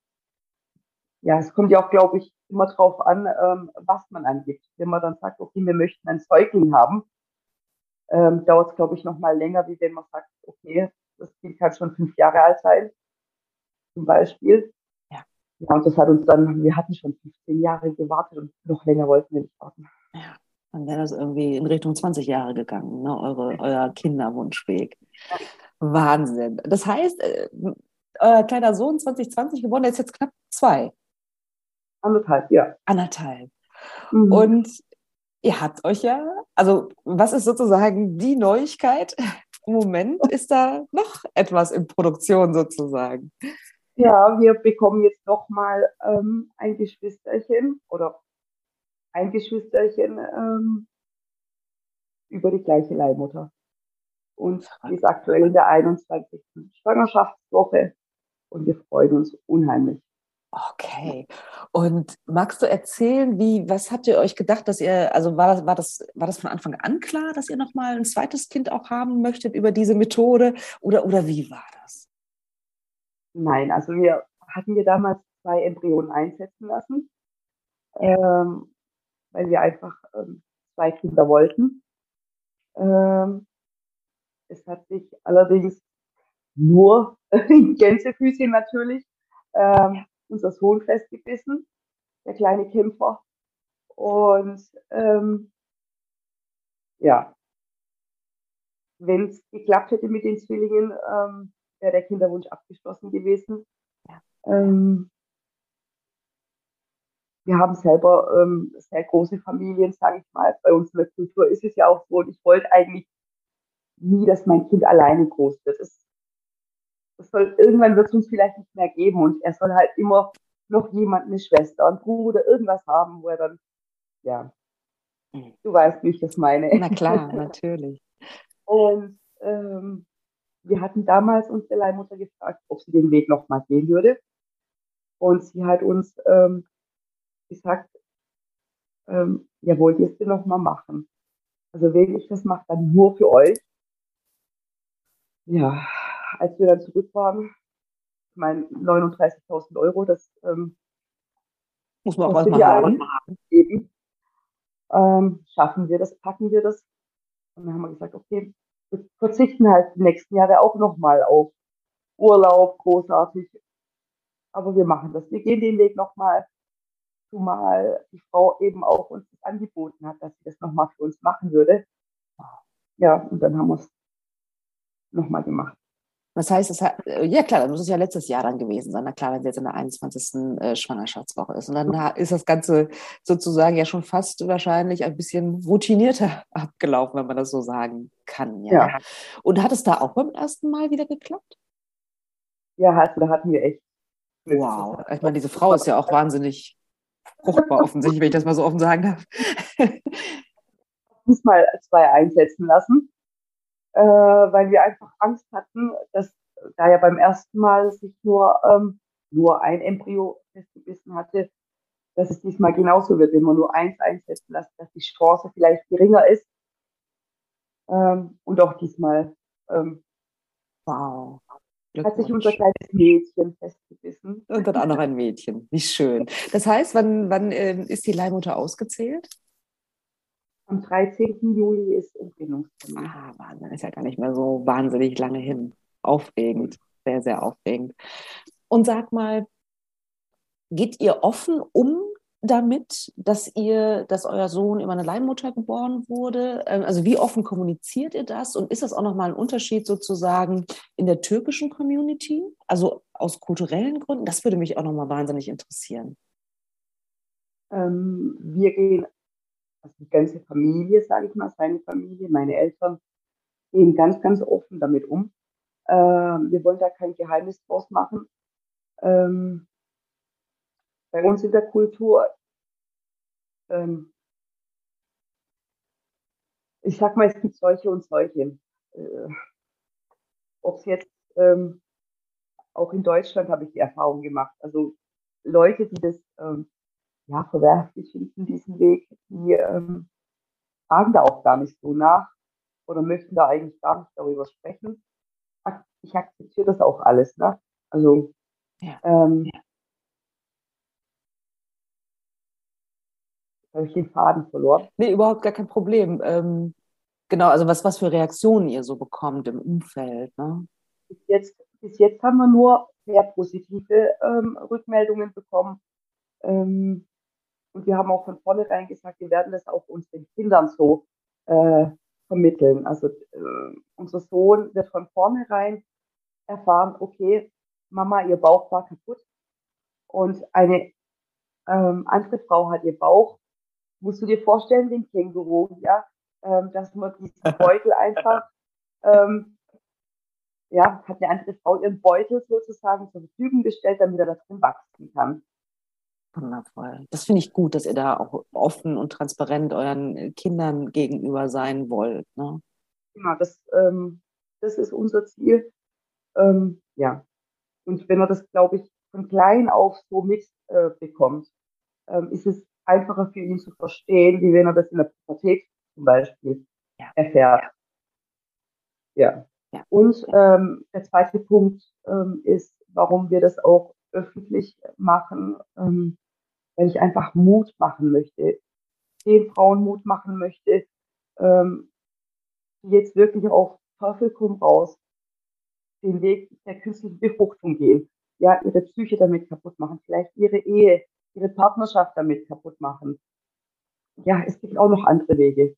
Ja, es kommt ja auch, glaube ich, immer drauf an, ähm, was man angibt. Wenn man dann sagt, okay, wir möchten einen Säugling haben, ähm, dauert es, glaube ich, noch mal länger, wie wenn man sagt, okay, das Kind kann schon fünf Jahre alt sein, zum Beispiel. Ja. ja, und das hat uns dann, wir hatten schon 15 Jahre gewartet und noch länger wollten wir nicht warten. Ja, dann wäre das irgendwie in Richtung 20 Jahre gegangen, ne? Eure, euer Kinderwunschweg. Ja. Wahnsinn. Das heißt, äh, euer kleiner Sohn 2020 geworden, der ist jetzt knapp zwei. Anderthalb, ja. Anderthalb. Mhm. Und ihr habt euch ja, also was ist sozusagen die Neuigkeit? Im Moment ist da noch etwas in Produktion sozusagen. Ja, wir bekommen jetzt nochmal ähm, ein Geschwisterchen oder ein Geschwisterchen ähm, über die gleiche Leihmutter. Und die ist aktuell in der 21. Schwangerschaftswoche und wir freuen uns unheimlich. Okay. Und magst du erzählen, wie, was habt ihr euch gedacht, dass ihr, also war das, war das, war das von Anfang an klar, dass ihr nochmal ein zweites Kind auch haben möchtet über diese Methode? Oder, oder wie war das? Nein, also wir hatten wir damals zwei Embryonen einsetzen lassen, ähm, weil wir einfach ähm, zwei Kinder wollten. Ähm, es hat sich allerdings nur *laughs* Gänsefüßchen natürlich ähm, unser Sohn festgebissen, der kleine Kämpfer. Und ähm, ja, wenn es geklappt hätte mit den Zwillingen, ähm, wäre der Kinderwunsch abgeschlossen gewesen. Ähm, wir haben selber ähm, sehr große Familien, sage ich mal. Bei uns in der Kultur ist es ja auch so. Und ich wollte eigentlich nie, dass mein Kind alleine groß wird. Es soll, irgendwann wird es uns vielleicht nicht mehr geben und er soll halt immer noch jemand, eine Schwester, einen Bruder, irgendwas haben, wo er dann, ja, mhm. du weißt, wie ich das meine. Na klar, *laughs* natürlich. und ähm, wir hatten damals unsere Leihmutter gefragt, ob sie den Weg nochmal gehen würde. Und sie hat uns ähm, gesagt, ähm, ja, wollt ihr es denn nochmal machen? Also wenn ich das mache, dann nur für euch. Ja, als wir dann zurück waren, ich meine, 39.000 Euro, das ähm, muss man auch was mal haben. Eben. Ähm, schaffen wir das, packen wir das? Und dann haben wir gesagt, okay, wir verzichten halt die nächsten Jahre auch nochmal auf Urlaub, großartig. Aber wir machen das. Wir gehen den Weg nochmal, zumal die Frau eben auch uns das angeboten hat, dass sie das nochmal für uns machen würde. Ja, und dann haben wir es nochmal gemacht. Das heißt, es hat, äh, ja klar, dann muss es ja letztes Jahr dann gewesen sein. Na klar, wenn sie jetzt in der 21. Äh, Schwangerschaftswoche ist. Und dann ist das Ganze sozusagen ja schon fast wahrscheinlich ein bisschen routinierter *laughs* abgelaufen, wenn man das so sagen kann. Ja. ja. Und hat es da auch beim ersten Mal wieder geklappt? Ja, also da hatten wir echt. Wow. Ich meine, diese Frau ist ja auch wahnsinnig fruchtbar offensichtlich, wenn ich das mal so offen sagen darf. *laughs* muss mal zwei einsetzen lassen äh, weil wir einfach Angst hatten, dass da ja beim ersten Mal sich nur, ähm, nur ein Embryo festgebissen hatte, dass es diesmal genauso wird, wenn man nur eins einsetzen lässt, dass die Chance vielleicht geringer ist. Ähm, und auch diesmal ähm, wow. hat sich unser kleines Mädchen festgebissen. Und dann auch noch ein Mädchen. Wie schön. Das heißt, wann, wann äh, ist die Leihmutter ausgezählt? Am 13. Juli ist Entbindungstermin. Ah, Wahnsinn, ist ja gar nicht mehr so wahnsinnig lange hin. Aufregend, sehr, sehr aufregend. Und sag mal, geht ihr offen um damit, dass ihr, dass euer Sohn über eine Leihmutter geboren wurde? Ähm, also wie offen kommuniziert ihr das? Und ist das auch nochmal ein Unterschied sozusagen in der türkischen Community? Also aus kulturellen Gründen? Das würde mich auch nochmal wahnsinnig interessieren. Ähm, wir gehen, also die ganze Familie, sage ich mal, seine Familie, meine Eltern, gehen ganz, ganz offen damit um. Ähm, wir wollen da kein Geheimnis draus machen. Ähm, bei uns in der Kultur, ähm, ich sag mal, es gibt solche und solche. Äh, Ob es jetzt, ähm, auch in Deutschland habe ich die Erfahrung gemacht. Also Leute, die das ähm, ja, verwerflich finden, diesen Weg, die ähm, fragen da auch gar nicht so nach oder möchten da eigentlich gar nicht darüber sprechen. Ich akzeptiere das auch alles. Ne? Also ja. Ähm, ja. habe ich den Faden verloren. Nee, überhaupt gar kein Problem. Ähm, genau, also was, was für Reaktionen ihr so bekommt im Umfeld. Ne? Bis, jetzt, bis jetzt haben wir nur sehr positive ähm, Rückmeldungen bekommen. Ähm, und wir haben auch von vornherein gesagt, wir werden das auch unseren Kindern so äh, vermitteln. Also äh, unser Sohn wird von vornherein erfahren, okay, Mama, ihr Bauch war kaputt. Und eine ähm, andere Frau hat ihr Bauch musst du dir vorstellen, den Känguru, ja, ähm, dass man diesen *laughs* Beutel einfach, ähm, ja, hat eine andere Frau ihren Beutel sozusagen zur Verfügung gestellt, damit er da drin wachsen kann. Wundervoll. Das finde ich gut, dass ihr da auch offen und transparent euren Kindern gegenüber sein wollt. Ne? Genau, das, ähm, das ist unser Ziel. Ähm, ja. Und wenn er das, glaube ich, von klein auf so mitbekommt, äh, ähm, ist es einfacher für ihn zu verstehen, wie wenn er das in der Pubertät zum Beispiel ja. erfährt. Ja. ja. Und ähm, der zweite Punkt ähm, ist, warum wir das auch öffentlich machen, ähm, weil ich einfach Mut machen möchte, den Frauen Mut machen möchte, ähm, jetzt wirklich auf Teufel komm raus den Weg der künstlichen Befruchtung gehen, ja, ihre Psyche damit kaputt machen, vielleicht ihre Ehe ihre Partnerschaft damit kaputt machen. Ja, es gibt auch noch andere Wege.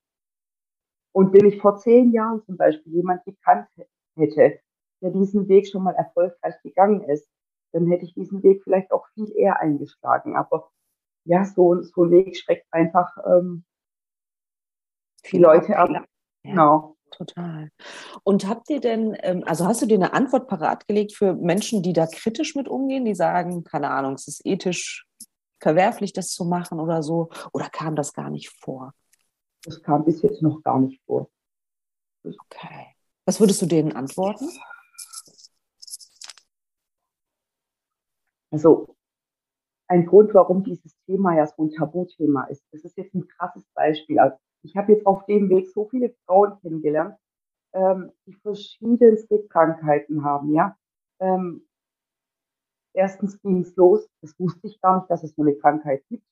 Und wenn ich vor zehn Jahren zum Beispiel jemand gekannt hätte, der diesen Weg schon mal erfolgreich gegangen ist, dann hätte ich diesen Weg vielleicht auch viel eher eingeschlagen. Aber ja, so, so ein Weg schreckt einfach ähm, die Leute ab. Ja, genau. Total. Und habt ihr denn, ähm, also hast du dir eine Antwort parat gelegt für Menschen, die da kritisch mit umgehen, die sagen, keine Ahnung, es ist ethisch verwerflich, das zu machen oder so? Oder kam das gar nicht vor? Das kam bis jetzt noch gar nicht vor. Okay. Was würdest du denen antworten? Also ein Grund, warum dieses Thema ja so ein Tabuthema ist. Das ist jetzt ein krasses Beispiel. Also ich habe jetzt auf dem Weg so viele Frauen kennengelernt, ähm, die verschiedenste Krankheiten haben, ja. Ähm, erstens ging es los, das wusste ich gar nicht, dass es so eine Krankheit gibt,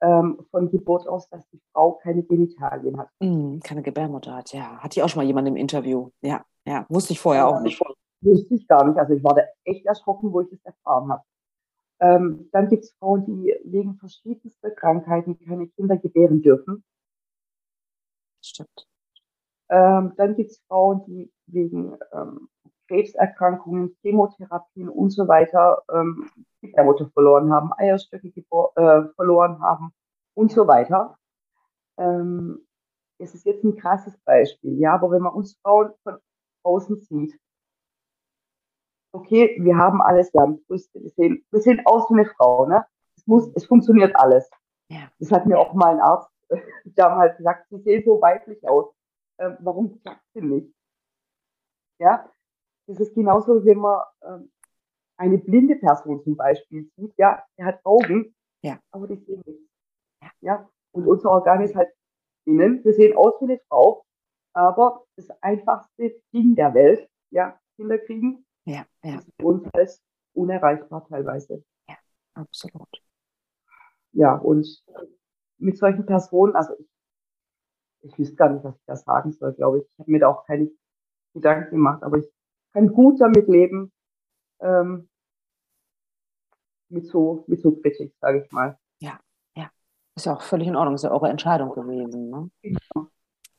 ähm, von Geburt aus, dass die Frau keine Genitalien hat. Mm, keine Gebärmutter hat, ja. Hatte ich auch schon mal jemand im Interview. Ja, ja. Wusste ich vorher ja, auch nicht. Wusste ich gar nicht. Also ich war da echt erschrocken, wo ich das erfahren habe. Ähm, dann gibt es Frauen, die wegen verschiedenster Krankheiten keine Kinder gebären dürfen. Stimmt. Ähm, dann gibt es Frauen, die wegen ähm, Krebserkrankungen, Chemotherapien und so weiter ähm, die Gebärmutter verloren haben, Eierstöcke äh, verloren haben und so weiter. Ähm, es ist jetzt ein krasses Beispiel, ja, aber wenn man uns Frauen von außen sieht, okay, wir haben alles, wir haben Brüste, wir sehen, wir sehen aus wie eine Frau, ne? Es muss, es funktioniert alles. Ja. Das hat mir auch mal ein Arzt *laughs* damals gesagt, sie sehen so weiblich aus. Äh, warum klappt sie nicht? Ja, das ist genauso, wenn man ähm, eine blinde Person zum Beispiel sieht, ja, er hat Augen, ja. aber die sehen nichts. Ja. ja. Und unser Organ ist halt innen. Wir sehen aus wie eine Frau, aber das einfachste Ding der Welt, ja, Kinder kriegen, ja, ja. ist für uns als unerreichbar teilweise. Ja, absolut. Ja, und mit solchen Personen, also ich, ich wüsste gar nicht, was ich da sagen soll, glaube ich. Ich habe mir da auch keine Gedanken gemacht, aber ich kann gut damit leben, ähm, mit so, mit so Kritik, sage ich mal. Ja, ja. Ist ja auch völlig in Ordnung, ist ja eure Entscheidung gewesen. Ne? Genau.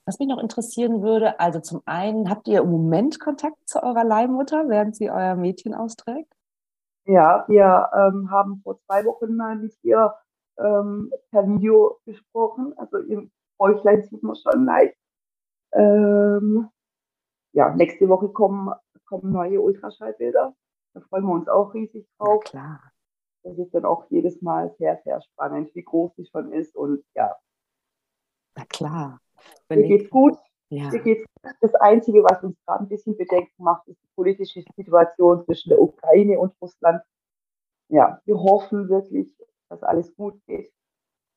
Was mich noch interessieren würde, also zum einen, habt ihr im Moment Kontakt zu eurer Leihmutter, während sie euer Mädchen austrägt? Ja, wir ähm, haben vor zwei Wochen mal mit ihr ähm, per Video gesprochen. Also im Bäuchlein sieht man schon leicht. Ähm, ja, nächste Woche kommen, kommen neue Ultraschallbilder. Da freuen wir uns auch riesig drauf. Ja, klar. Das ist dann auch jedes Mal sehr, sehr spannend, wie groß sie schon ist. Und ja. Na klar. Mir geht's gut. Ja. Mir geht's Das Einzige, was uns gerade ein bisschen Bedenken macht, ist die politische Situation zwischen der Ukraine und Russland. Ja, wir hoffen wirklich, dass alles gut geht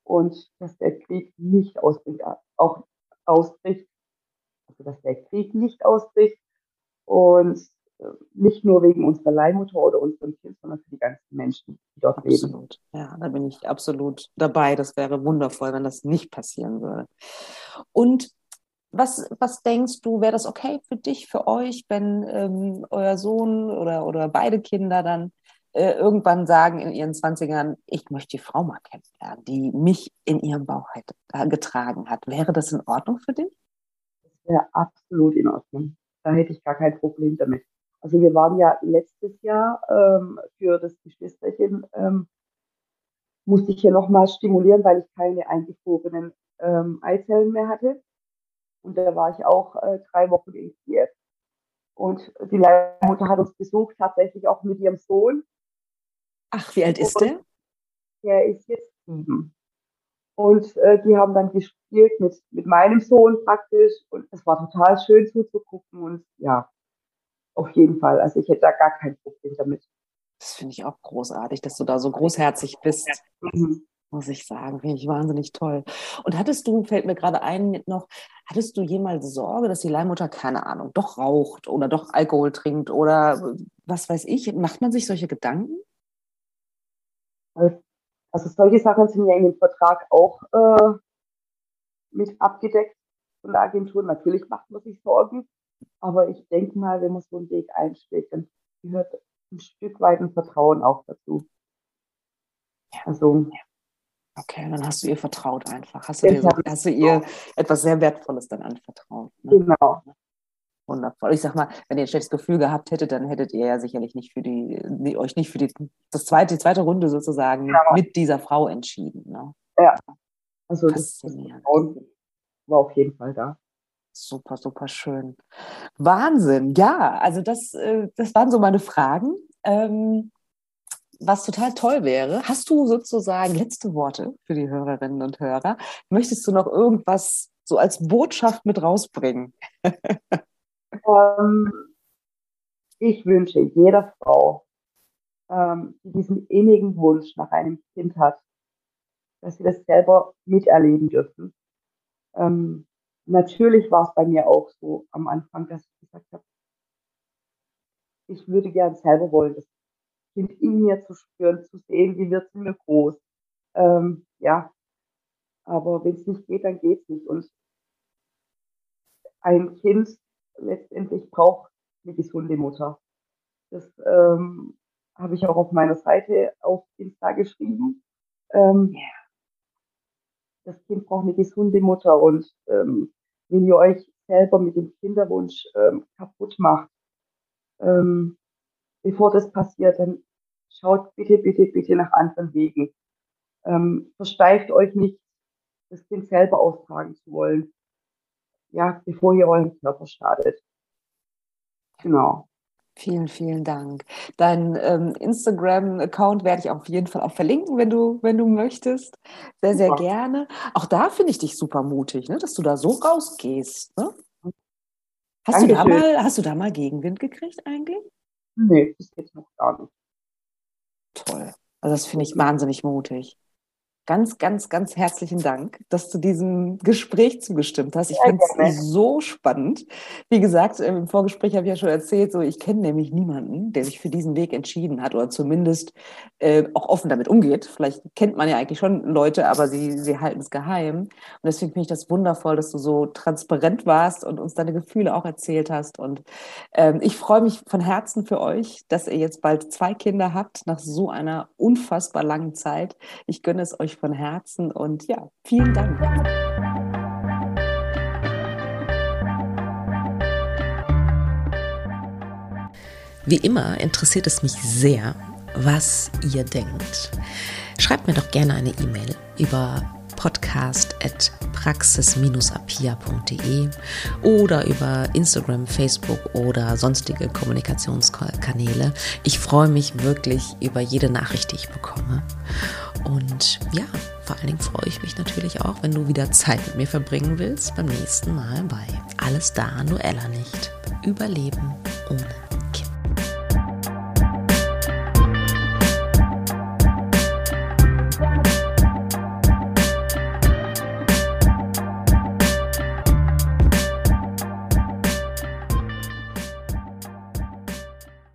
und dass der Krieg nicht ausbricht, auch ausbricht, also dass der Krieg nicht ausbricht und nicht nur wegen unserer Leihmutter oder unserem Kind, sondern für die ganzen Menschen, die dort absolut. leben. Ja, da bin ich absolut dabei. Das wäre wundervoll, wenn das nicht passieren würde. Und was, was denkst du, wäre das okay für dich, für euch, wenn ähm, euer Sohn oder, oder beide Kinder dann äh, irgendwann sagen in ihren 20ern, ich möchte die Frau mal kennenlernen, die mich in ihrem Bauch hat, getragen hat. Wäre das in Ordnung für dich? Das wäre absolut in Ordnung. Da hätte ich gar kein Problem damit. Also wir waren ja letztes Jahr ähm, für das Geschwisterchen, ähm, musste ich hier nochmal stimulieren, weil ich keine eingefrorenen ähm, Eizellen mehr hatte. Und da war ich auch äh, drei Wochen in Kiew. Und die Leihmutter hat uns besucht, tatsächlich auch mit ihrem Sohn. Ach, wie alt ist und der? Der ist jetzt sieben. Und äh, die haben dann gespielt mit, mit meinem Sohn praktisch. Und es war total schön zuzugucken. Und ja, auf jeden Fall. Also ich hätte da gar kein Problem damit. Das finde ich auch großartig, dass du da so großherzig bist. Mhm muss ich sagen. Finde ich wahnsinnig toll. Und hattest du, fällt mir gerade ein noch, hattest du jemals Sorge, dass die Leihmutter, keine Ahnung, doch raucht oder doch Alkohol trinkt oder was weiß ich? Macht man sich solche Gedanken? Also solche Sachen sind ja in dem Vertrag auch äh, mit abgedeckt von der Agentur. Natürlich macht man sich Sorgen, aber ich denke mal, wenn man so einen Weg einschlägt, dann gehört ein Stück weit ein Vertrauen auch dazu. Also Okay, dann hast du ihr vertraut einfach. Hast du, dir, hast du ihr etwas sehr Wertvolles dann anvertraut. Ne? Genau. Wundervoll. Ich sag mal, wenn ihr ein schlechtes Gefühl gehabt hättet, dann hättet ihr ja sicherlich nicht für die, euch nicht für die, das zweite, die zweite Runde sozusagen genau. mit dieser Frau entschieden. Ne? Ja. Also das war auf jeden Fall da. Super, super schön. Wahnsinn. Ja, also das, äh, das waren so meine Fragen. Ähm, was total toll wäre, hast du sozusagen letzte Worte für die Hörerinnen und Hörer? Möchtest du noch irgendwas so als Botschaft mit rausbringen? ähm, ich wünsche jeder Frau, ähm, die diesen innigen Wunsch nach einem Kind hat, dass sie das selber miterleben dürfen. Natürlich war es bei mir auch so am Anfang, dass ich gesagt habe, ich würde gern selber wollen, dass Kind in mir zu spüren, zu sehen, wie wird sie mir groß. Ähm, ja, aber wenn es nicht geht, dann geht es nicht. Und ein Kind letztendlich braucht eine gesunde Mutter. Das ähm, habe ich auch auf meiner Seite auf Insta geschrieben. Ähm, das Kind braucht eine gesunde Mutter und ähm, wenn ihr euch selber mit dem Kinderwunsch ähm, kaputt macht, ähm, bevor das passiert, dann schaut bitte, bitte, bitte nach anderen Wegen. Ähm, versteift euch nicht, das Kind selber austragen zu wollen. Ja, bevor ihr euren Körper schadet. Genau. Vielen, vielen Dank. Dein ähm, Instagram-Account werde ich auf jeden Fall auch verlinken, wenn du, wenn du möchtest. Sehr, sehr super. gerne. Auch da finde ich dich super mutig, ne, dass du da so rausgehst. Ne? Hast, du da mal, hast du da mal Gegenwind gekriegt eigentlich? Nee, bis jetzt noch gar nicht. Toll. Also das finde ich wahnsinnig mutig. Ganz, ganz, ganz herzlichen Dank, dass du diesem Gespräch zugestimmt hast. Ich ja, finde es so spannend. Wie gesagt, im Vorgespräch habe ich ja schon erzählt, so ich kenne nämlich niemanden, der sich für diesen Weg entschieden hat oder zumindest äh, auch offen damit umgeht. Vielleicht kennt man ja eigentlich schon Leute, aber sie, sie halten es geheim. Und deswegen finde ich das wundervoll, dass du so transparent warst und uns deine Gefühle auch erzählt hast. Und ähm, ich freue mich von Herzen für euch, dass ihr jetzt bald zwei Kinder habt nach so einer unfassbar langen Zeit. Ich gönne es euch ich von Herzen und ja, vielen Dank. Wie immer interessiert es mich sehr, was ihr denkt. Schreibt mir doch gerne eine E-Mail über podcast.praxis-apia.de oder über Instagram, Facebook oder sonstige Kommunikationskanäle. Ich freue mich wirklich über jede Nachricht, die ich bekomme. Und ja, vor allen Dingen freue ich mich natürlich auch, wenn du wieder Zeit mit mir verbringen willst beim nächsten Mal bei Alles da, Noella nicht. Überleben ohne